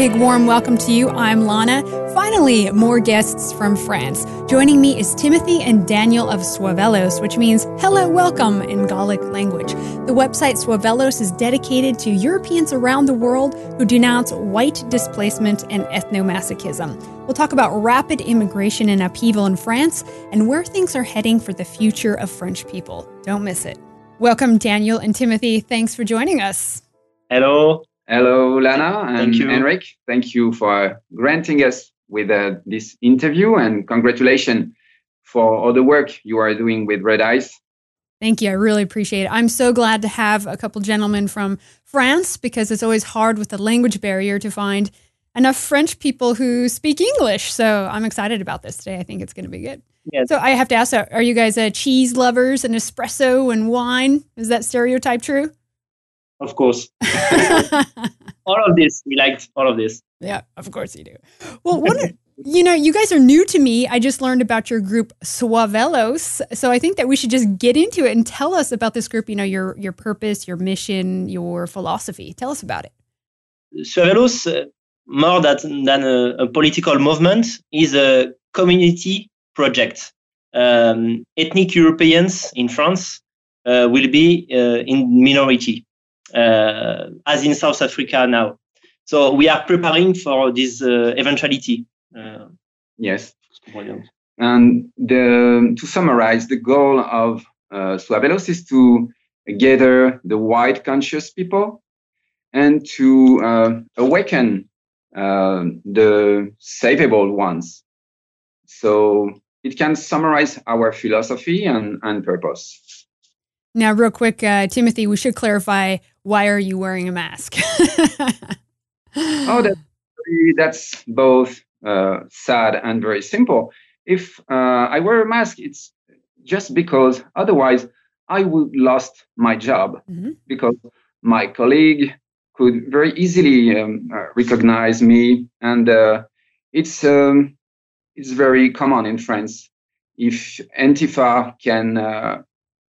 big warm welcome to you. I'm Lana. Finally, more guests from France. Joining me is Timothy and Daniel of Suavelos, which means hello, welcome in Gallic language. The website Suavelos is dedicated to Europeans around the world who denounce white displacement and ethnomasochism. We'll talk about rapid immigration and upheaval in France and where things are heading for the future of French people. Don't miss it. Welcome, Daniel and Timothy. Thanks for joining us. Hello. Hello, Lana and Thank you. Henrik. Thank you for granting us with uh, this interview and congratulations for all the work you are doing with Red Ice. Thank you. I really appreciate it. I'm so glad to have a couple gentlemen from France because it's always hard with the language barrier to find enough French people who speak English. So I'm excited about this today. I think it's going to be good. Yes. So I have to ask, are you guys uh, cheese lovers and espresso and wine? Is that stereotype true? Of course. all of this. We liked all of this. Yeah, of course you do. Well, one, you know, you guys are new to me. I just learned about your group Suavelos, so I think that we should just get into it and tell us about this group. You know, your your purpose, your mission, your philosophy. Tell us about it. Suavelos, uh, more than, than a, a political movement, is a community project. Um, ethnic Europeans in France uh, will be uh, in minority, as in South Africa now. So we are preparing for this uh, eventuality. Uh, Yes. And the, to summarize, the goal of uh, Suavelos is to gather the white conscious people and to uh, awaken uh, the savable ones. So it can summarize our philosophy and, and purpose. Now, real quick, uh, Timothy, we should clarify why are you wearing a mask? Oh, that's, that's both uh, sad and very simple. If uh, I wear a mask, it's just because otherwise I would lost my job Mhm. because my colleague could very easily um, uh, recognize me, and uh, it's um, it's very common in France. If Antifa can uh,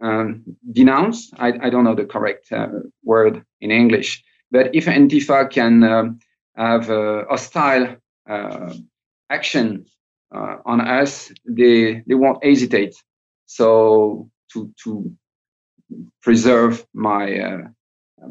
um, denounce, I, I don't know the correct uh, word in English, but if Antifa can um, have a hostile uh, action uh, on us, they they won't hesitate. So to to preserve my uh,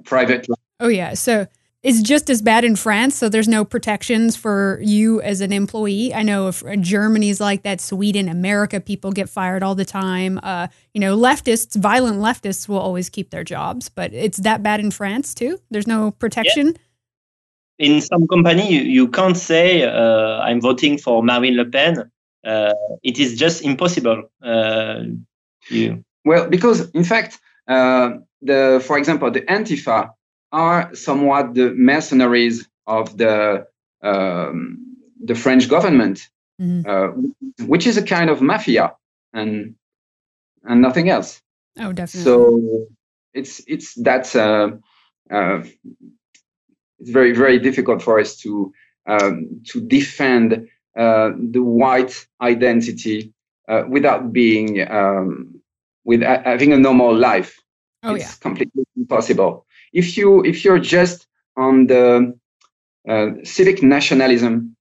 private life. oh, yeah. So it's just as bad in France. So there's no protections for you as an employee. I know if Germany's like that, Sweden, America, people get fired all the time. Uh, you know, leftists, violent leftists will always keep their jobs, but it's that bad in France too. There's no protection. in some company you, you can't say uh, i'm voting for marine le pen uh, it is just impossible uh, you Well, because in fact, uh, the for example, the Antifa are somewhat the mercenaries of the um, the French government, Mhm. uh, which is a kind of mafia and and nothing else. Oh, definitely. So it's it's that's uh, uh, it's very very difficult for us to um, to defend uh, the white identity uh, without being um, with having a normal life. oh, it's yeah. completely impossible. If you if you're just on the uh, civic nationalism,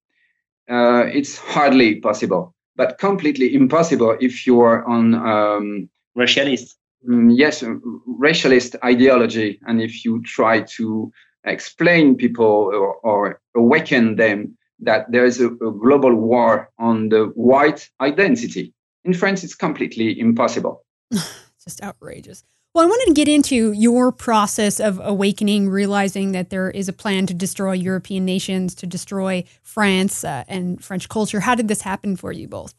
uh, it's hardly possible. But completely impossible if you are on um, racialist Mm, yes, uh, racialist ideology, and if you try to explain people or, or awaken them that there is a, a global war on the white identity, in France it's completely impossible. Just outrageous. Well, I wanted to get into your process of awakening, realizing that there is a plan to destroy European nations, to destroy France uh, and French culture. How did this happen for you both?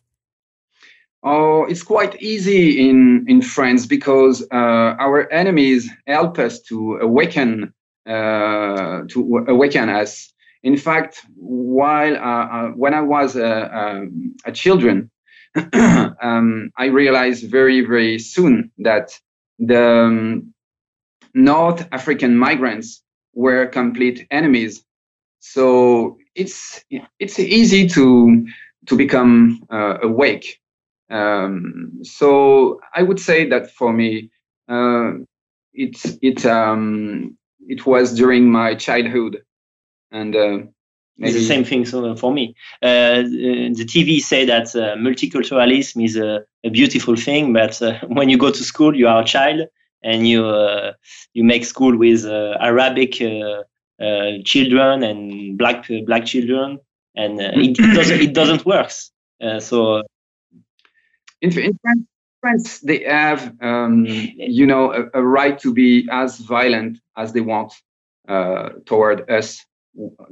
Oh, it's quite easy in, in France because uh, our enemies help us to awaken uh, to awaken us. In fact, while uh, uh, when I was a, um, a children, um, I realized very very soon that the um, North African migrants were complete enemies. So it's it's easy to to become uh, awake. Um, so I would say that for me, uh, it it um, it was during my childhood, and uh, it's the same thing so for me. Uh, the TV say that uh, multiculturalism is a, a, beautiful thing, but uh, when you go to school, you are a child and you uh, you make school with uh, Arabic uh, children and black black children, and it, it, doesn't it doesn't work. so in, in France, France, they have um, you know a, a, right to be as violent as they want toward us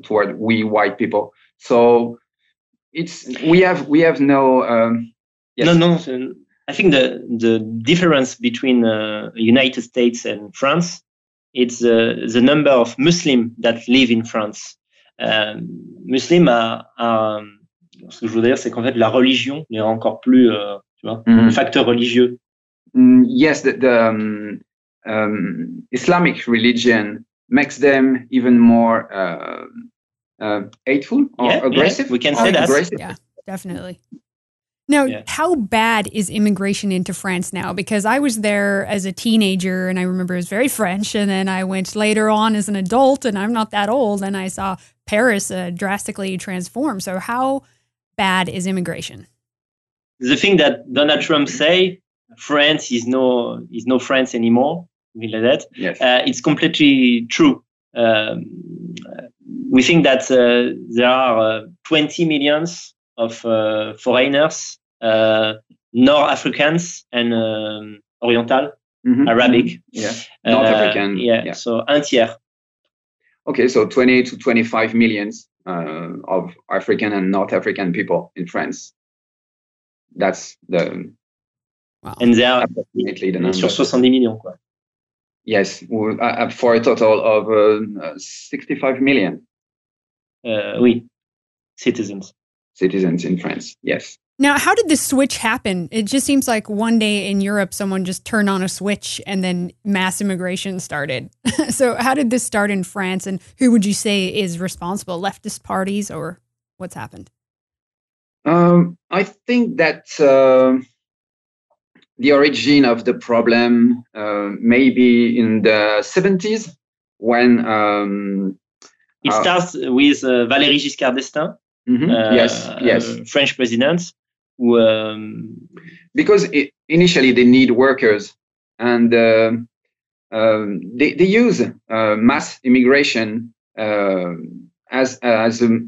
toward we white people. So it's we have we have no. Um, yes. No, no. I think the the difference between uh, United States and France, it's uh, the number of Muslims that live in France. Euh, Muslims are, are, ce que je voudrais dire, c'est qu'en fait la religion est encore plus, euh, tu vois, mm -hmm. facteur religieux. Mm, yes, the, the um, um, Islamic religion makes them even more uh, uh, hateful or yeah, aggressive. Yeah, we can say that. Aggressive. Yeah, definitely. Now, yeah. how bad is immigration into France now? Because I was there as a teenager and I remember it was very French. And then I went later on as an adult and I'm not that old and I saw Paris uh, drastically transform. So, how bad is immigration? The thing that Donald Trump say, France is no is no France anymore like that. Yes. Uh, it's completely true. Um, we think that uh, there are uh, 20 millions of uh, foreigners, uh, North Africans and um, Oriental, mm-hmm. Arabic. Yeah. North African. Yeah. yeah. So un tiers. Okay, so 20 to 25 millions of African and North African people in France. That's the Wow. And they are sur 70 millions. Quoi. Yes, uh, uh, for a total of uh, 65 million. Uh, oui, citizens. Citizens in France, yes. Now, how did this switch happen? It just seems like one day in Europe, someone just turned on a switch and then mass immigration started. so, how did this start in France, and who would you say is responsible? Leftist parties, or what's happened? Um, I think that. Uh, the origin of the problem uh, maybe in the 70s when um, it uh, starts with uh, Valéry Giscard d'Estaing, mm-hmm. Uh, yes, yes, uh, French president, who um, because it, initially they need workers and uh, um, they, they use mass immigration as as a,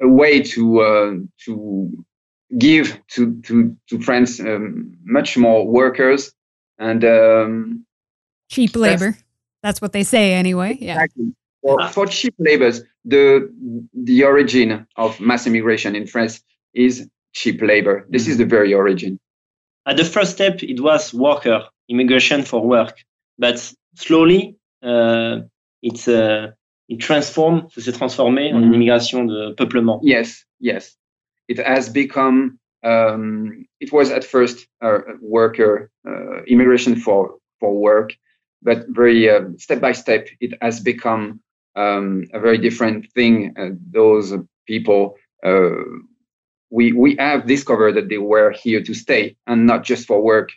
a way to to give to to to France um, much more workers and um, cheap labor. That's, that's, what they say anyway. Yeah. Exactly. For, for cheap labors, the the origin of mass immigration in France is cheap labor. This is the very origin. At the first step, it was worker immigration for work, but slowly, uh, it's uh, it transformed, s'est transformé mm -hmm. en mm-hmm. immigration de peuplement. Yes, yes it has become um, it was at first worker uh, immigration for for work, but very uh, step by step it has become um, a very different thing. Uh, those people uh, we we have discovered that they were here to stay and not just for work,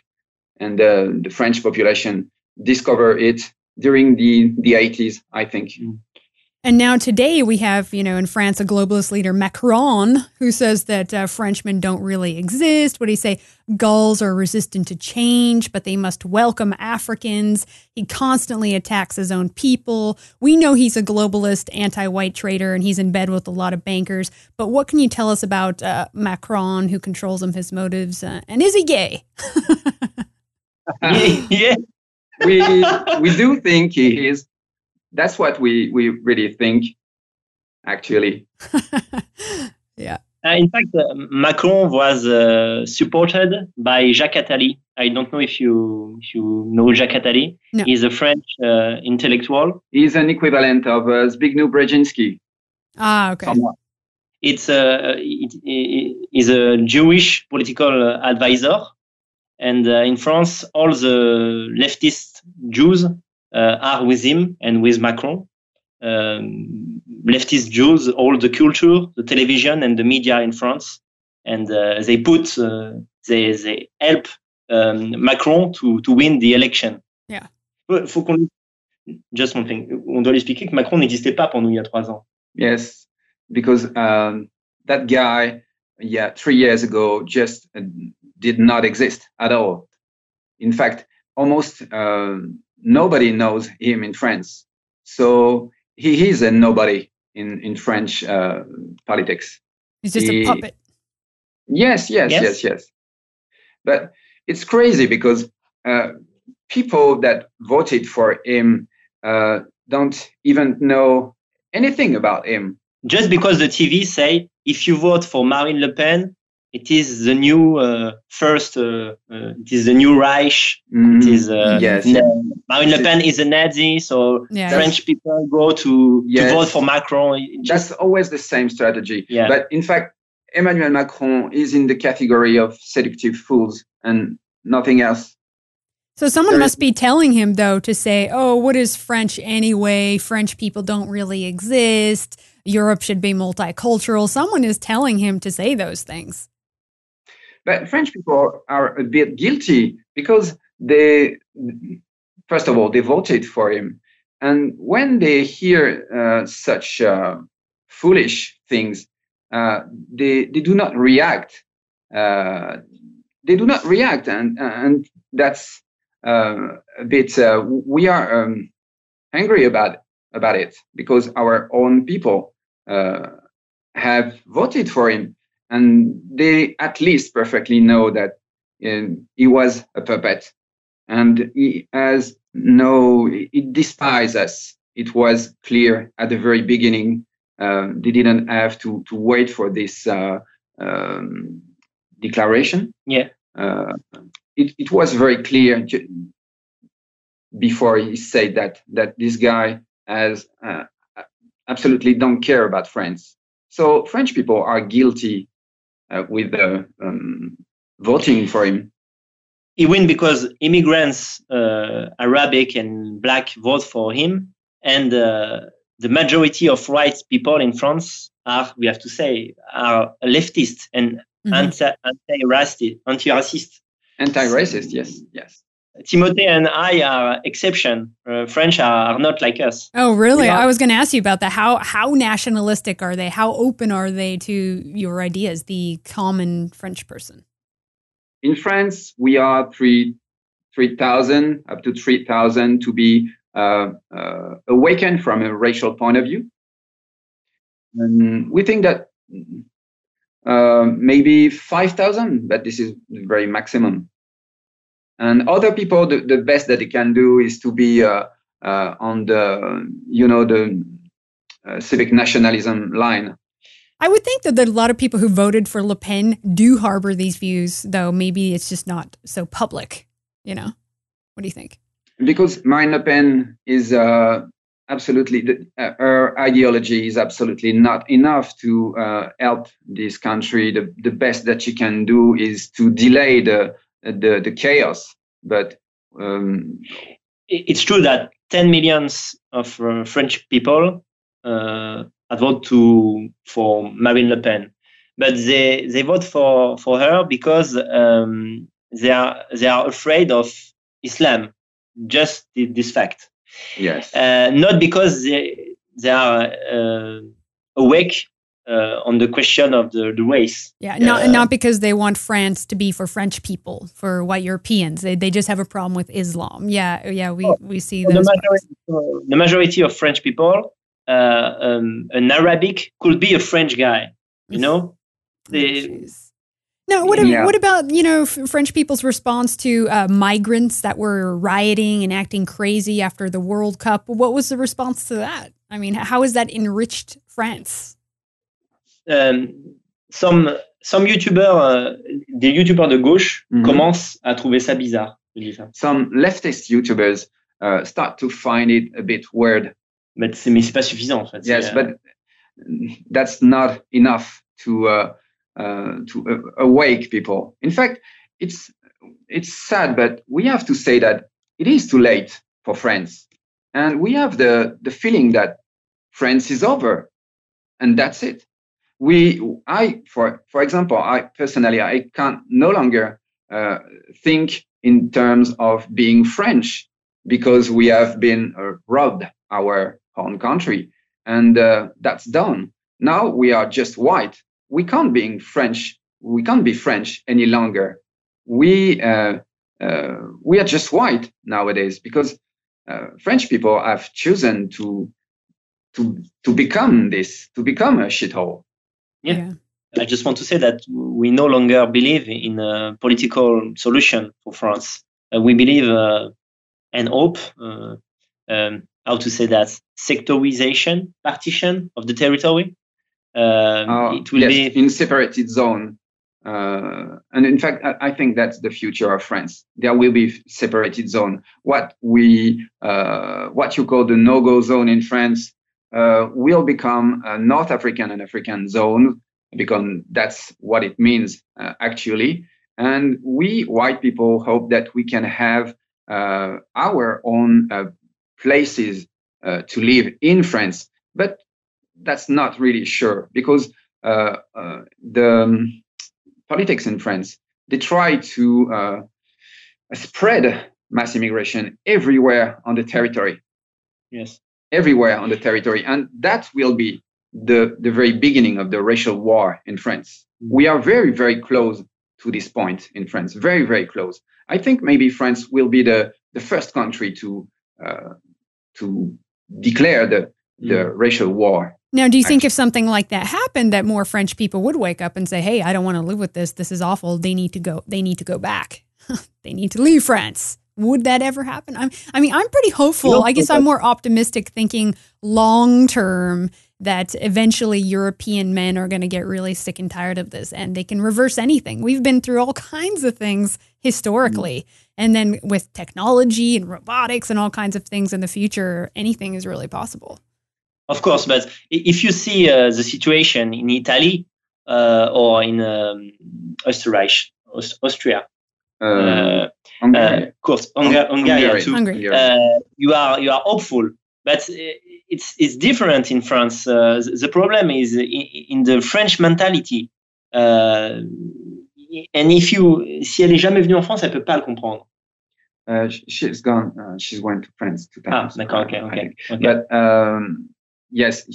and uh, the French population discovered it during the the 80s, I think. Mm. And now today we have, you know, in France, a globalist leader, Macron, who says that uh, Frenchmen don't really exist. What do you say? Gauls are resistant to change, but they must welcome Africans. He constantly attacks his own people. We know he's a globalist, anti-white traitor, and he's in bed with a lot of bankers. But what can you tell us about uh, Macron, who controls him, his motives, uh, and is he gay? yeah, we we do think he is that's what we we really think actually. Yeah. Uh, in fact uh, macron was uh, supported by jacques attali. I don't know if you if you know jacques attali. No. he's a french uh, intellectual. He's an equivalent of uh, zbigniew brzezinski. Ah okay. Somewhat. it's a uh, it, it, he's a jewish political advisor. And in france all the leftist jews uh, are with him and with Macron. Um, leftist Jews, all the culture, the television and the media in France, and uh, they put uh, they they help um, Macron to to win the election. Yeah. Faut qu'on just one thing. On doit l'expliquer que Macron n'existait pas pendant il y a trois ans. Yes. because um, that guy, yeah, three years ago just uh, did not exist at all. In fact, almost uh, nobody knows him in France. So he is a nobody in in French uh, politics. He's just he, a puppet. Yes, yes, yes, yes, yes. But it's crazy because uh, people that voted for him uh, don't even know anything about him. Just because the TV say if you vote for Marine Le Pen, it is the new uh, first. Uh, uh, it is the new Reich. Mm, it is uh, yes. Marine Le Pen is a Nazi, so yeah. French people go to, yes. to vote for Macron. That's always the same strategy. Yeah. But in fact, Emmanuel Macron is in the category of seductive fools and nothing else. So someone there must is, be telling him though to say, "Oh, what is French anyway? French people don't really exist. Europe should be multicultural." Someone is telling him to say those things. But French people are a bit guilty because they, first of all, they voted for him, and when they hear uh, such uh, foolish things, uh, they they do not react. Uh, they do not react, and and that's uh, a bit. Uh, we are um, angry about about it because our own people have voted for him, and they at least perfectly know that um, he was a puppet, and he has no. It despises us. It was clear at the very beginning uh, they didn't have to to wait for this uh, um, declaration. Yeah, uh, it it was very clear before he said that that this guy has uh, absolutely don't care about France. So French people are guilty uh, with um, voting for him. He win because immigrants, Arabic and black, vote for him, and the majority of white people in France are, we have to say, are leftist and mm-hmm. anti, anti-racist. Anti-racist. Anti-racist, yes, yes. Timothée and I are exception. Uh, French are, are, not like us. Oh, really? I was going to ask you about that. How how nationalistic are they? How open are they to your ideas? The common French person. In France, we are three three thousand up to three thousand to be uh, uh, awakened from a racial point of view. And we think that uh, maybe 5,000, but this is very maximum. And other people, the, the best that they can do is to be uh, uh, on the, you know, the uh, civic nationalism line. I would think that, that a lot of people who voted for Le Pen do harbor these views, though maybe it's just not so public. You know, what do you think? because Marine Le Pen is uh, absolutely uh, her ideology is absolutely not enough to uh, help this country. The, the best that she can do is to delay the the, the chaos. But um, it's true that 10 millions of uh, French people uh, vote to for Marine Le Pen, but they they vote for for her because um, they are they are afraid of Islam just this fact. Yes. Uh, not because they, they are uh, awake uh, on the question of the, the race. Yeah, not uh, not because they want France to be for French people, for white Europeans. They, they just have a problem with Islam. Yeah, yeah, we, oh, we see those. The majority, the majority of French people, uh, um, an Arabic could be a French guy. You know, they, no, what, yeah. what about you know French people's response to uh, migrants that were rioting and acting crazy after the World Cup? What was the response to that? I mean, how has that enriched France? Um, some some YouTubers, uh, des YouTubers de gauche mm-hmm. commencent à trouver ça bizarre. Some leftist YouTubers uh, start to find it a bit weird. Mais c'est mais c'est pas suffisant en fait. Yes, but that's not enough to uh, uh, to uh, awake people. In fact, it's it's sad, but we have to say that it is too late for France, and we have the the feeling that France is over, and that's it. We, I, for for example, I personally, I can't no longer uh, think in terms of being French because we have been uh, robbed our own country, and uh, that's done. Now we are just white. We can't be French. We can't be French any longer. We uh, uh, we are just white nowadays because uh, French people have chosen to to to become this, to become a shithole. Yeah. yeah. I just want to say that we no longer believe in a political solution for France. Uh, we believe uh, and hope, uh, um, how to say that, sectorization, partition of the territory. Um, it will yes, be in separated zone. Uh, and in fact, I, I, think that's the future of France. There will be separated zone. What we, uh, what you call the no-go zone in France, uh, will become a North African and African zone because that's what it means uh, actually. And we white people hope that we can have uh, our own uh, places uh, to live in France, but that's not really sure because uh, uh, the um, politics in France they try to spread mass immigration everywhere on the territory. Yes, everywhere on the territory, and that will be the, the very beginning of the racial war in France. We are very, very close to this point in France, very, very close. I think maybe France will be the, the first country to uh, to declare the, the mm. racial war. Now, do you think if something like that happened, that more French people would wake up and say, "Hey, I don't want to live with this. This is awful. They need to go. They need to go back. they need to leave France." Would that ever happen? I'm, I mean, I'm pretty hopeful. I guess I'm more optimistic, thinking long term that eventually European men are going to get really sick and tired of this and they can reverse anything. We've been through all kinds of things historically. Mm-hmm. And then with technology and robotics and all kinds of things in the future, anything is really possible. Of course, but if you see uh, the situation in Italy uh, or in um, Austria, Austria, uh, uh Hungary. of course, Hungary, Hungary too. Hungary. Uh, you are you are hopeful, but it's it's different in France. Uh, the problem is in, in the French mentality. Uh, and if you, si elle est jamais venue en France, elle peut pas le comprendre. Uh, she's gone. Uh, she's went to France two times. Ah, d'accord. Okay, okay, okay. But um, yes,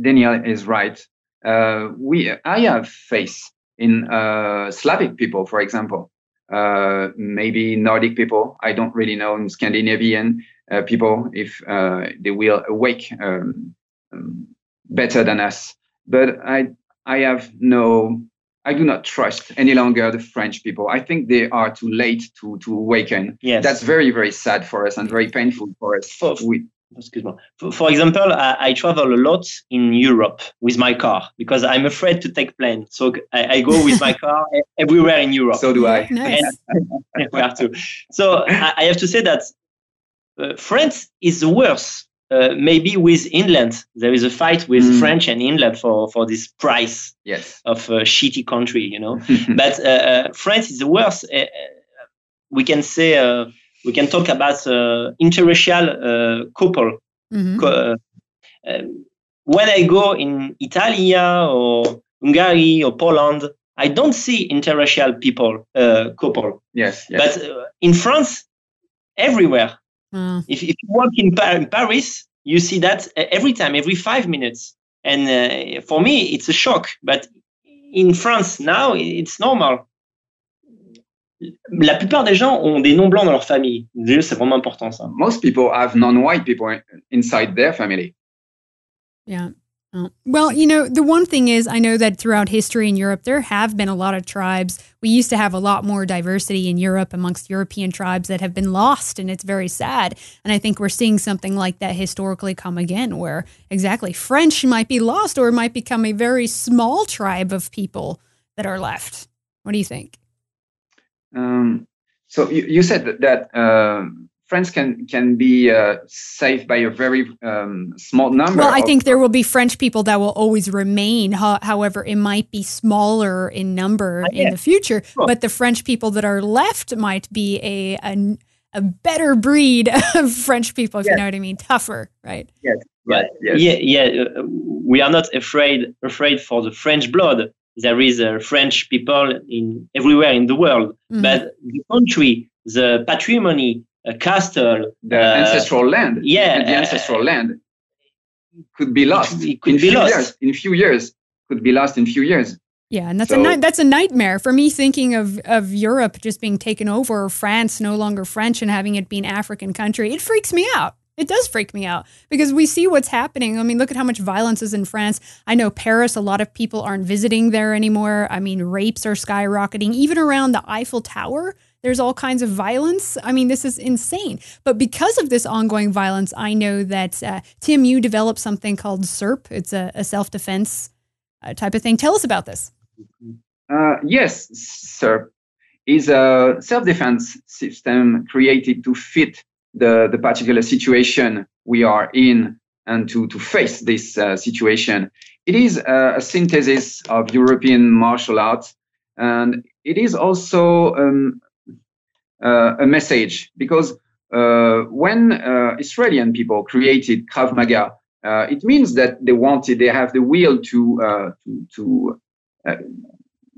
Daniel is right. Uh, we, I have faith in uh, Slavic people, for example. Uh, maybe Nordic people. I don't really know in Scandinavian uh, people if uh, they will awake um, um, better than us. But I I have no I do not trust any longer the French people. I think they are too late to to awaken. Yes. That's very very sad for us and very painful for us. For, we, excuse me. For, for example, I, I, travel a lot in Europe with my car because I'm afraid to take plane. So I, I go with my car everywhere in Europe. So do I. Nice. And, too. So I, I have to say that uh, France is worse. Uh, maybe with England, there is a fight with mm. French and England for, for this price yes. of a shitty country, you know. but uh, uh, France is the worst. Uh, we can say we can talk about interracial couple. Mm-hmm. Um, when I go in Italia or Hungary or Poland, I don't see interracial people couple. Yes, yes. But in France, everywhere Mm. If, if you walk in, in, Paris, you see that every time, every five minutes. And uh, for me, it's a shock. But in France, now, it's normal. La plupart des gens ont des noms blancs dans leur famille. C'est vraiment important ça. Most people have non-white people inside their family. Yeah. Oh. Well, you know, the one thing is, I know that throughout history in Europe, there have been a lot of tribes. We used to have a lot more diversity in Europe amongst European tribes that have been lost, and it's very sad. And I think we're seeing something like that historically come again, where exactly French might be lost or might become a very small tribe of people that are left. What do you think? Um, so you, you said that, that um, France can can be uh, saved by a very um, small number. Well, I think there will be French people that will always remain. however, it might be smaller in number in the future. Sure. But the French people that are left might be a a, a better breed of French people, if yes. you know what I mean, tougher, right? Yes. Right. Yes. Yeah, yeah. Uh, we are not afraid afraid for the French blood. There is uh, French people in everywhere in the world, mm-hmm. but the country, the patrimony, a castle, the uh, ancestral land. Yeah, the ancestral land. could be lost. It, could be lost years, in few years. Could be lost in few years. Yeah, and that's so, a that's a nightmare for me. Thinking of of Europe just being taken over, France no longer French, and having it be an African country, it freaks me out. It does freak me out because we see what's happening. I mean, look at how much violence is in France. I know Paris, a lot of people aren't visiting there anymore. I mean, rapes are skyrocketing. Even around the Eiffel Tower, there's all kinds of violence. I mean, this is insane. But because of this ongoing violence, I know that uh, Tim, you developed something called SERP. It's a, a self defense uh, type of thing. Tell us about this. Uh, yes, SERP is a self defense system created to fit the, the particular situation we are in and to, to face this uh, situation. It is a, a, synthesis of European martial arts, and it is also um, uh, a message because uh, when uh, Israeli people created Krav Maga, uh, it means that they wanted, they have the will to uh, to, to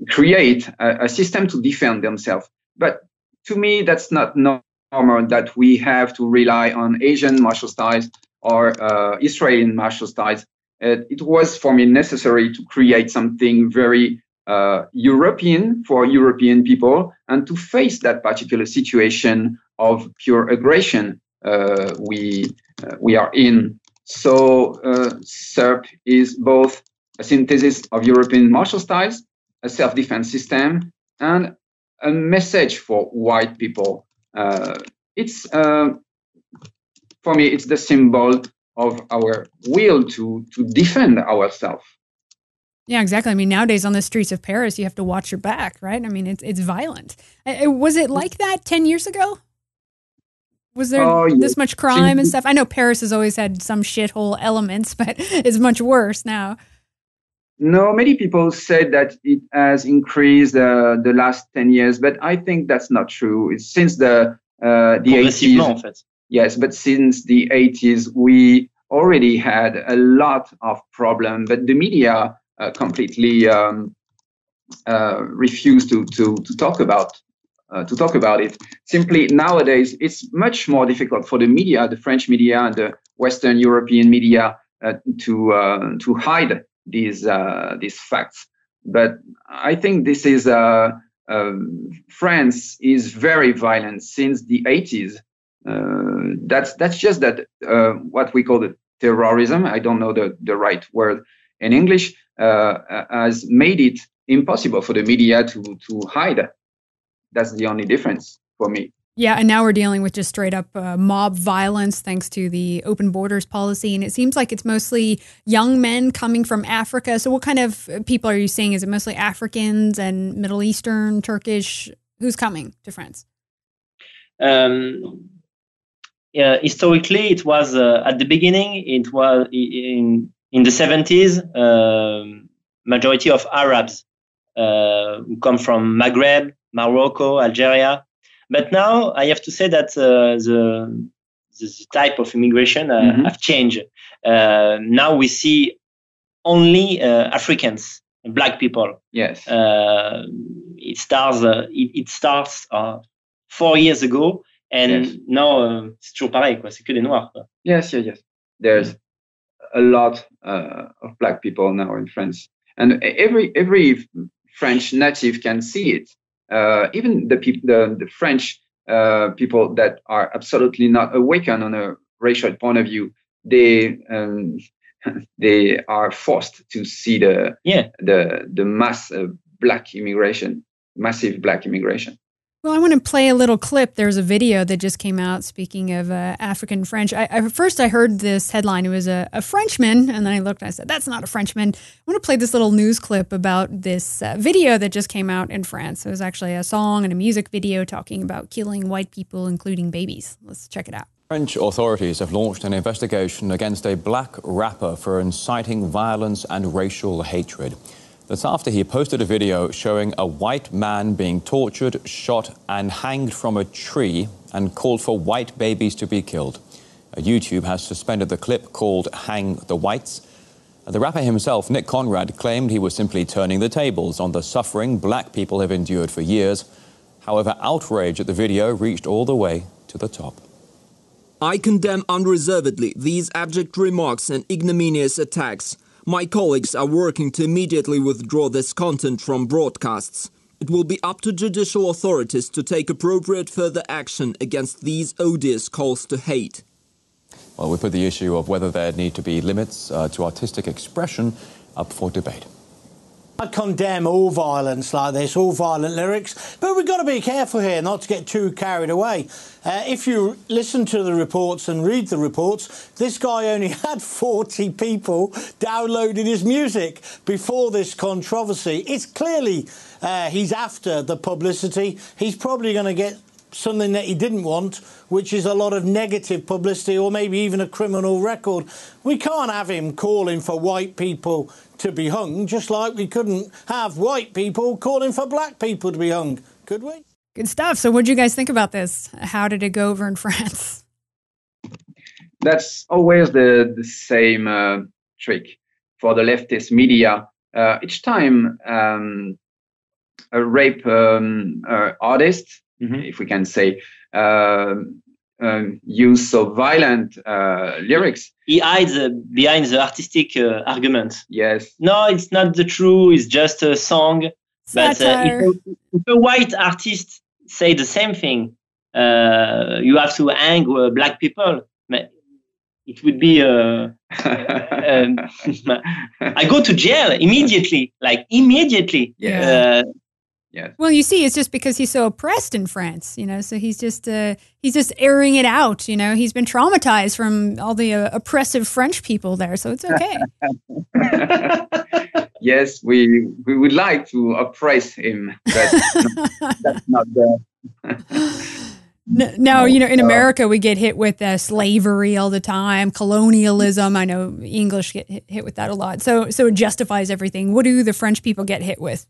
create a, a, system to defend themselves. But to me, that's not normal armor that we have to rely on Asian martial styles or uh, Israeli martial styles. It, it, was for me necessary to create something very uh, European for European people and to face that particular situation of pure aggression uh, we uh, we are in. So uh, SERP is both a synthesis of European martial styles, a self-defense system, and a message for white people it's uh, for me it's the symbol of our will to to defend ourselves. Yeah, exactly. I mean, nowadays on the streets of Paris, you have to watch your back, right? I mean, it's it's violent. Was it like that ten years ago? Was there oh, yeah. this much crime and stuff? I know Paris has always had some shithole elements, but it's much worse now. No, many people said that it has increased uh, the last 10 years, but I think that's not true. It's since the, uh, the 80s. En fait. Yes, but since the 80s, we already had a lot of problems, but the media uh, completely um, uh, refused to, to, to talk about uh, to talk about it. Simply nowadays, it's much more difficult for the media, the French media and the Western European media, uh, to uh, to hide these uh, these facts. But I think this is uh, uh, France is very violent since the 80s. Uh, that's that's just that what we call the terrorism. I don't know the, the right word in English. Has made it impossible for the media to to hide. That's the only difference for me. Yeah, and now we're dealing with just straight up uh, mob violence thanks to the open borders policy. And it seems like it's mostly young men coming from Africa. So, what kind of people are you seeing? Is it mostly Africans and Middle Eastern, Turkish? Who's coming to France? Um, yeah, historically, it was uh, at the beginning, it was in, in the 70s, uh, majority of Arabs uh, come from Maghreb, Morocco, Algeria. But now I have to say that uh, the, the type of immigration uh, mm-hmm. have changed. Uh, now we see only Africans, black people. Yes. it starts. It, it, starts four years ago, and yes. now c'est toujours pareil. Quoi. C'est que des noirs. Quoi. Yes, yes, yes. There's a lot uh, of black people now in France, and every every French native can see it uh, even the, people, the, the French uh, people that are absolutely not awakened on a racial point of view, they um, they are forced to see the yeah. the the mass black immigration, massive black immigration. Well, I want to play a little clip. There's a video that just came out. Speaking of uh, African French, I, I, first I heard this headline. It was a, a, Frenchman, and then I looked and I said, "That's not a Frenchman." I want to play this little news clip about this uh, video that just came out in France. It was actually a song and a music video talking about killing white people, including babies. Let's check it out. French authorities have launched an investigation against a black rapper for inciting violence and racial hatred. That's after he posted a video showing a white man being tortured, shot, and hanged from a tree and called for white babies to be killed. Uh, YouTube has suspended the clip called Hang the Whites. Uh, the rapper himself, Nick Conrad, claimed he was simply turning the tables on the suffering black people have endured for years. However, outrage at the video reached all the way to the top. I condemn unreservedly these abject remarks and ignominious attacks. My colleagues are working to immediately withdraw this content from broadcasts. It will be up to judicial authorities to take appropriate further action against these odious calls to hate. Well, we put the issue of whether there need to be limits uh, to artistic expression up for debate. I condemn all violence like this, all violent lyrics, but we've got to be careful here not to get too carried away. Uh, if you listen to the reports and read the reports, this guy only had 40 people downloading his music before this controversy. It's clearly uh, he's after the publicity. He's probably going to get something that he didn't want, which is a lot of negative publicity or maybe even a criminal record. We can't have him calling for white people to be hung, just like we couldn't have white people calling for black people to be hung, could we? Good stuff. So, what do you guys think about this? How did it go over in France? That's always the, the same uh, trick for the leftist media. Uh, each time um, a rape um, uh, artist. If we can say, uh, um, use so violent uh, lyrics. He hides uh, behind the artistic uh, argument. Yes. No, it's not the true. It's just a song. But uh, if a, if, a, white artist say the same thing, uh, you have to hang black people. It would be. Uh, um, I go to jail immediately, like immediately. Yeah. Yes. Well, you see, it's just because he's so oppressed in France, you know. So he's just uh, he's just airing it out, you know. He's been traumatized from all the uh, oppressive French people there, so it's okay. yes, we we would like to oppress him, but that's not the. Now, you know, in America, we get hit with uh, slavery all the time, colonialism. I know English get hit with that a lot. So, so it justifies everything. What do the French people get hit with?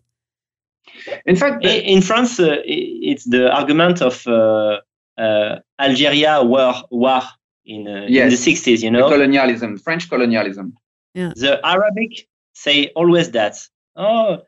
In fact, in France, uh, it's the argument of uh, uh, Algeria war war in, yes. in, the 60s, you know? The colonialism, French colonialism. Yeah. The Arabic say always that. Oh,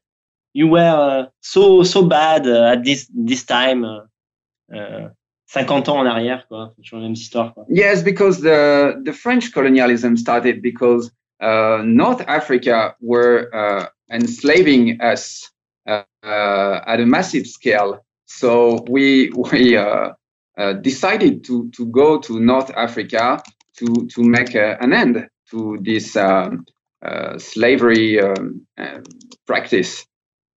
you were so so bad at this this time. Uh, 50 ans en arrière, quoi. Toujours la même histoire. Quoi. Yes, because the the French colonialism started because uh, North Africa were uh, enslaving us uh, at a massive scale. So we we uh, uh, decided to to go to North Africa to to make an end to this um, slavery um, practice.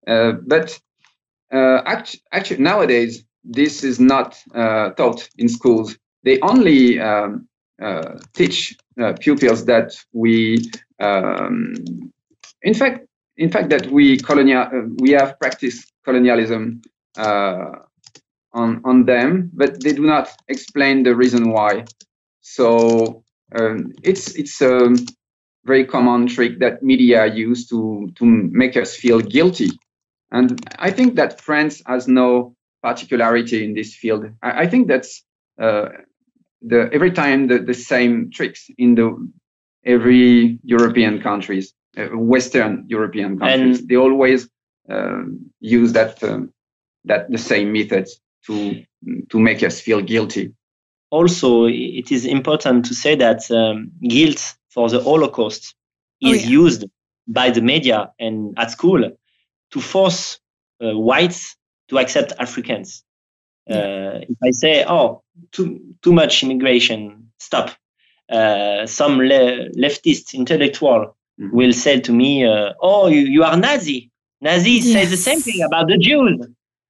but act- actually, nowadays this is not taught in schools. They only um, teach pupils that we um, in fact, in fact, that we colonial uh, we have practiced colonialism uh, on on them, but they do not explain the reason why. So um, it's it's a very common trick that media use to to make us feel guilty, and I think that France has no particularity in this field. I, I think that's uh, the every time the, the same tricks in the every European countries. Uh, Western European countries. And they always uh, use that um, that the same methods to to make us feel guilty. Also, it is important to say that um, guilt for the Holocaust oh, is oh, yeah. used by the media and at school to force uh, whites to accept Africans. Yeah. Uh, if I say, "Oh, too too much immigration, stop," uh, some le- leftist intellectual mm-hmm. will say to me, uh, "Oh, you, you are Nazi." Nazis yes. say the same thing about the Jews.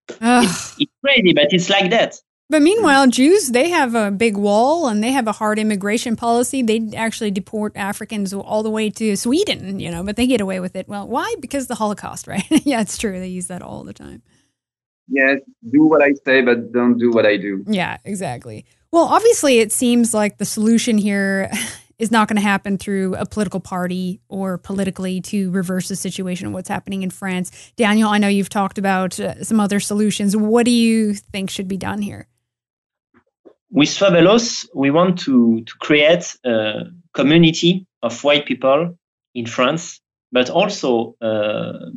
It's, it's crazy, but it's like that. But meanwhile, Jews, they have a big wall and they have a hard immigration policy. They actually deport Africans all the way to Sweden, you know, but they get away with it. Well, why? Because the Holocaust, right? yeah, it's true. They use that all the time. Yes, do what I say, but don't do what I do. Yeah, exactly. Well, obviously, it seems like the solution here is not going to happen through a political party or politically to reverse the situation of what's happening in France. Daniel, I know you've talked about uh, some other solutions. What do you think should be done here? With Suavelos, we want to, to create a community of white people in France, but also uh,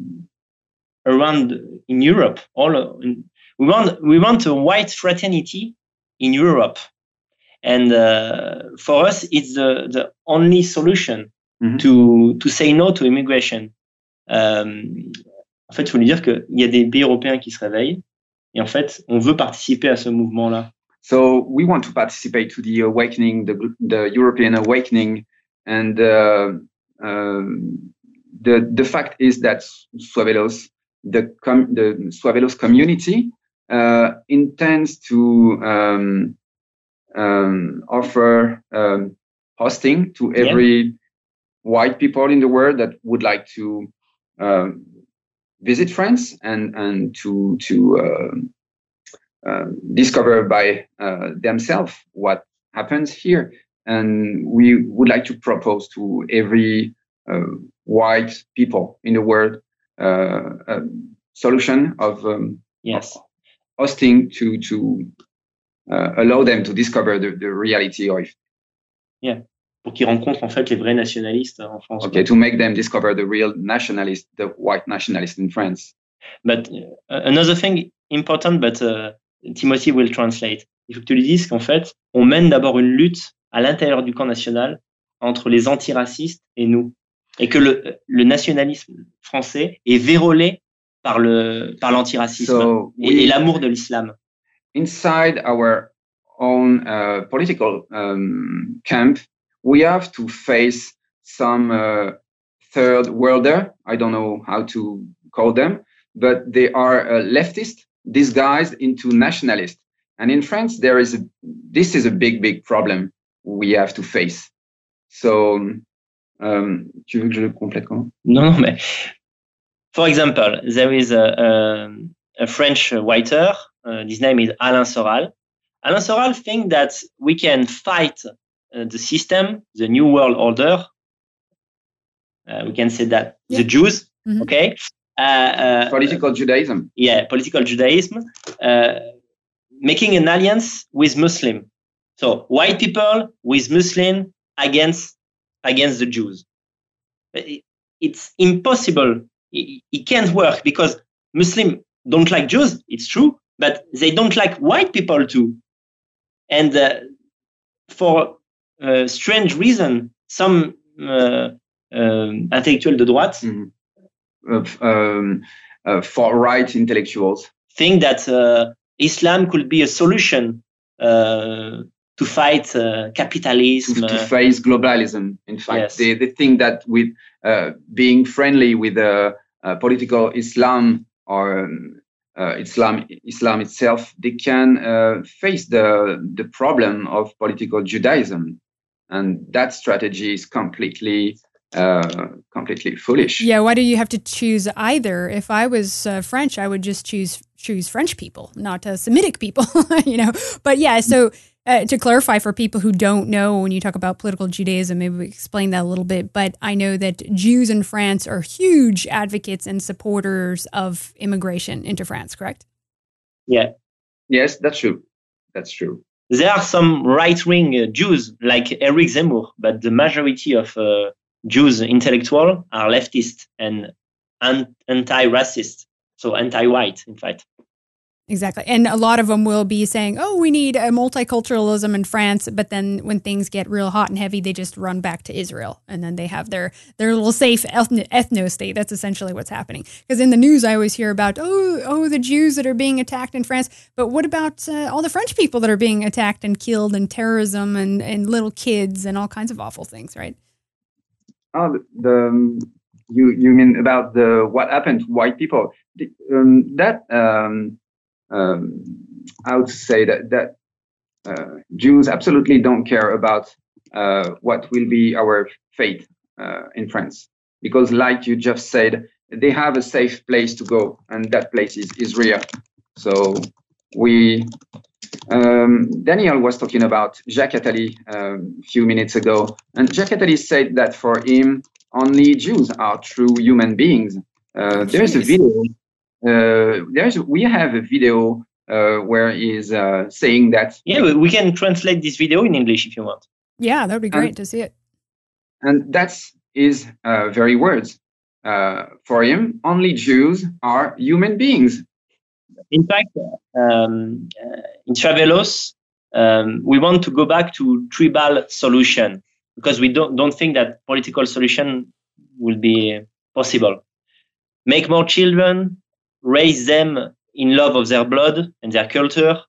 around in Europe. All in, we want we want a white fraternity in Europe And uh, for us, it's the, the only solution Mhm. to, to say no to immigration. Euh, en fait, il faut lui dire qu'il y a des pays européens qui se réveillent. Et en fait, on veut participer à ce mouvement-là. So we want to participate to the awakening, the, the European awakening, and uh, um, the the fact is that Suavelos, the com- the Suavelos community, uh, intends to um, um, offer um, hosting to Yeah. every white people in the world that would like to um, visit France and and to to um, uh, discover by uh, themselves what happens here. And we would like to propose to every uh, white people in the world uh, a solution of um, Yes. hosting to to uh, allow them to discover the, the reality of Pour qu'ils rencontrent en fait les vrais nationalistes en France. okay to make them discover the real nationalist, the white nationalist in France. But uh, another thing important, but uh, Timothy will translate. Il faut que tu lui dises qu'en fait, on mène d'abord une lutte à l'intérieur du camp national entre les antiracistes et nous. Et que le, le nationalisme français est vérolé par le par l'antiracisme So et, l'amour de l'islam. Inside our own uh, political um, camp, we have to face some uh, third worlder. I don't know how to call them, but they are uh, leftist disguised into nationalist. And in France, there is a, this is a big, big problem we have to face. So, um, tu veux que je complète comment? Non, non, mais for example, there is a, a, a French writer. Uh, his name is Alain Soral. Alain Soral think that we can fight uh, the system, the new world order. Uh, we can say that Yeah. the Jews, Mhm. okay, uh, uh, Political Judaism. yeah, political Judaism, uh, making an alliance with Muslim. So white people with Muslim against against the Jews. It- It's impossible. It, it can't work because Muslim don't like Jews. It's true, but they don't like white people too. And uh, for a strange reason, some uh, um, intellectuels de droite Mhm. Um, uh, far right intellectuals. think that uh, Islam could be a solution uh, to fight uh, capitalism. to uh, face globalism. In fact, Yes. they, they think that with uh, being friendly with uh, uh, political Islam or um, uh, Islam Islam itself, they can uh, face the the problem of political Judaism, and that strategy is completely uh, completely foolish. Yeah, why do you have to choose either? If I was uh, French, I would just choose choose French people, not uh, Semitic people, you know. But yeah, so uh, to clarify for people who don't know, when you talk about political Judaism, maybe we explain that a little bit. But I know that Jews in France are huge advocates and supporters of immigration into France. Correct? yeah, Yes, that's true. That's true. there are some right-wing uh, Jews like Eric Zemmour, but the majority of uh, Jews intellectual are leftist and anti-racist, so anti-white, in fact. Exactly. And a lot of them will be saying, oh, we need a multiculturalism in France. But then when things get real hot and heavy, they just run back to Israel. And then they have their, their little safe ethno, ethno state. That's essentially what's happening. Because in the news, I always hear about, oh, oh, the Jews that are being attacked in France. But what about uh, all the French people that are being attacked and killed and terrorism and, and little kids and all kinds of awful things, right? Oh, the, the you you mean about the what happened to white people? The, um, that um, um, I would say that that uh, Jews absolutely don't care about uh, what will be our fate uh, in France because, like you just said, they have a safe place to go, and that place is Israel. So we. Um, Daniel was talking about Jacques Attali um, a few minutes ago, and Jacques Attali said that for him, only Jews are true human beings. Uh, there's a video. Uh, there's we have a video uh, where he's uh, saying that, Yeah, we- we can translate this video in English if you want. Yeah, that would be great to see it. and that's his uh, very words. Uh, for him, only Jews are human beings. In fact, um, uh, in Suavelos, um, we want to go back to tribal solution because we don't don't think that political solution will be possible. Make more children, raise them in love of their blood and their culture,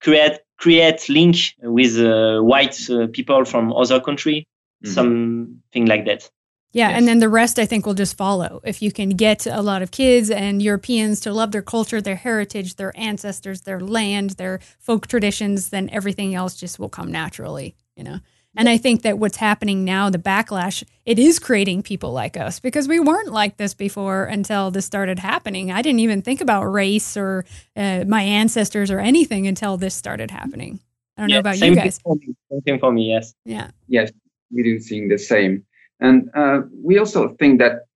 create create link with uh, white uh, people from other country, mm-hmm. something like that. Yeah, yes. and then the rest I think will just follow. If you can get a lot of kids and Europeans to love their culture, their heritage, their ancestors, their land, their folk traditions, then everything else just will come naturally, you know. And I think that what's happening now, the backlash, it is creating people like us because we weren't like this before until this started happening. I didn't even think about race or uh, my ancestors or anything until this started happening. I don't yeah, know about you guys. Thing same thing for me, yes. Yeah. Yes, we do think the same. And uh, we also think that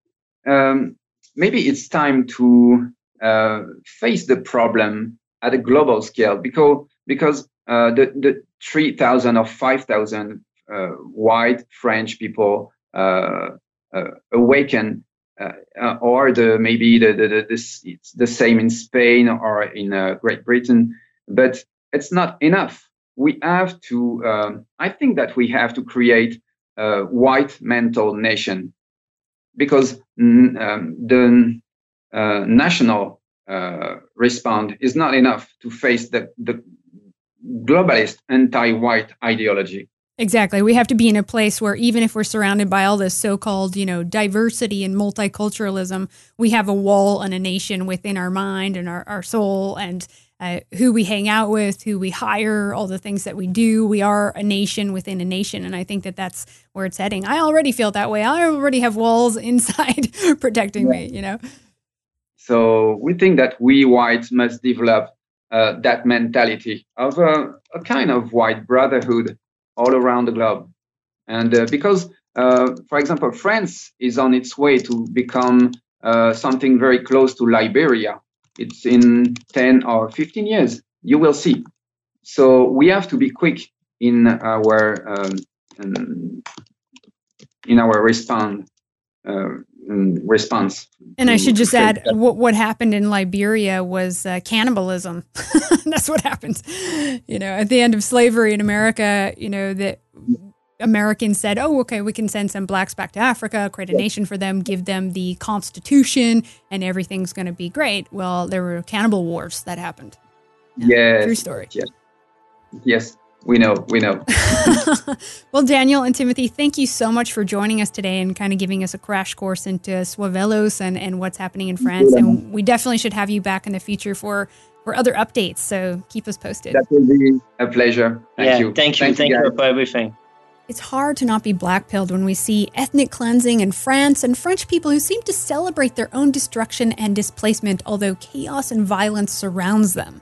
um, maybe it's time to uh, face the problem at a global scale because because uh, the the 3,000 or 5,000 uh, white French people uh, uh, awaken, or the maybe the, the, the it's the same in Spain or in Great Britain, but it's not enough. We have to. Um, I think that we have to create a white mental nation because um, the uh, national uh, response is not enough to face the, the globalist anti-white ideology. Exactly. We have to be in a place where even if we're surrounded by all this so-called, you know, diversity and multiculturalism, we have a wall and a nation within our mind and our, our soul and uh, who we hang out with, who we hire, all the things that we do. We are a nation within a nation. And I think that that's where it's heading. I already feel that way. I already have walls inside protecting yeah. me, you know? So we think that we whites must develop uh, that mentality of a, a, kind of white brotherhood all around the globe. And uh, because, uh, for example, France is on its way to become uh, something very close to Liberia. It's in 10 or 15 years. You will see. So we have to be quick in our um, in our response uh, response. And I should just add, what, what happened in Liberia was uh, cannibalism. That's what happened. You know, at the end of slavery in America, you know, that Americans said, oh, okay, we can send some blacks back to Africa, create a nation for them, give them the constitution, and everything's going to be great. Well, there were cannibal wars that happened. Yeah, yes. True story. Yes. Yes we know, we know. well, Daniel and Timothy, thank you so much for joining us today and kind of giving us a crash course into Suavelos and, and what's happening in France. And we definitely should have you back in the future for, for other updates. So keep us posted. That will be a pleasure. Thank yeah, you. Thank you. Thank, thank you, you for everything. It's hard to not be blackpilled when we see ethnic cleansing in France and French people who seem to celebrate their own destruction and displacement, although chaos and violence surrounds them.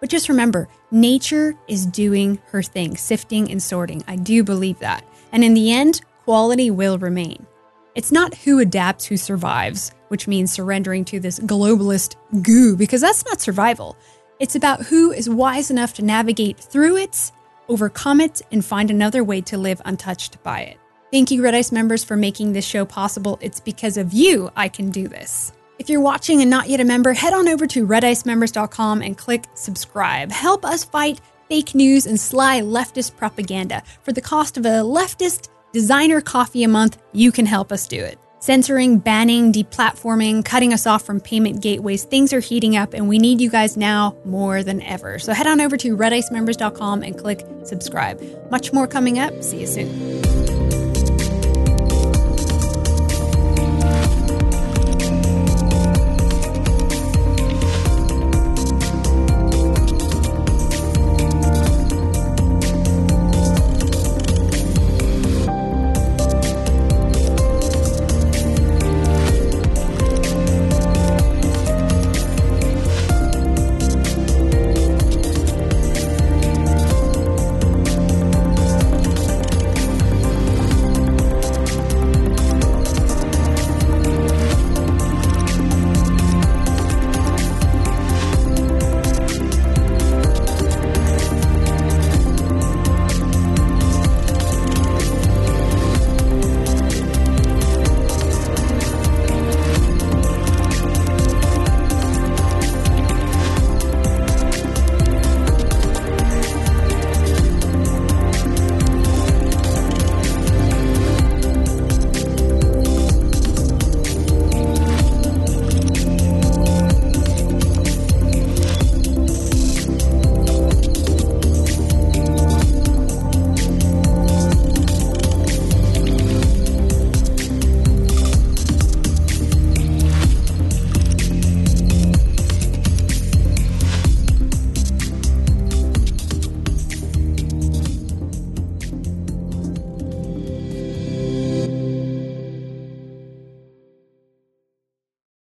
But just remember, nature is doing her thing, sifting and sorting. I do believe that. And in the end, quality will remain. It's not who adapts who survives, which means surrendering to this globalist goo, because that's not survival. It's about who is wise enough to navigate through it, overcome it, and find another way to live untouched by it. Thank you, Red Ice members, for making this show possible. It's because of you I can do this. If you're watching and not yet a member, head on over to redicemembers.com and click subscribe. Help us fight fake news and sly leftist propaganda. For the cost of a leftist designer coffee a month, you can help us do it. Censoring, banning, deplatforming, cutting us off from payment gateways, things are heating up and we need you guys now more than ever. So head on over to redicemembers.com and click subscribe. Much more coming up. See you soon.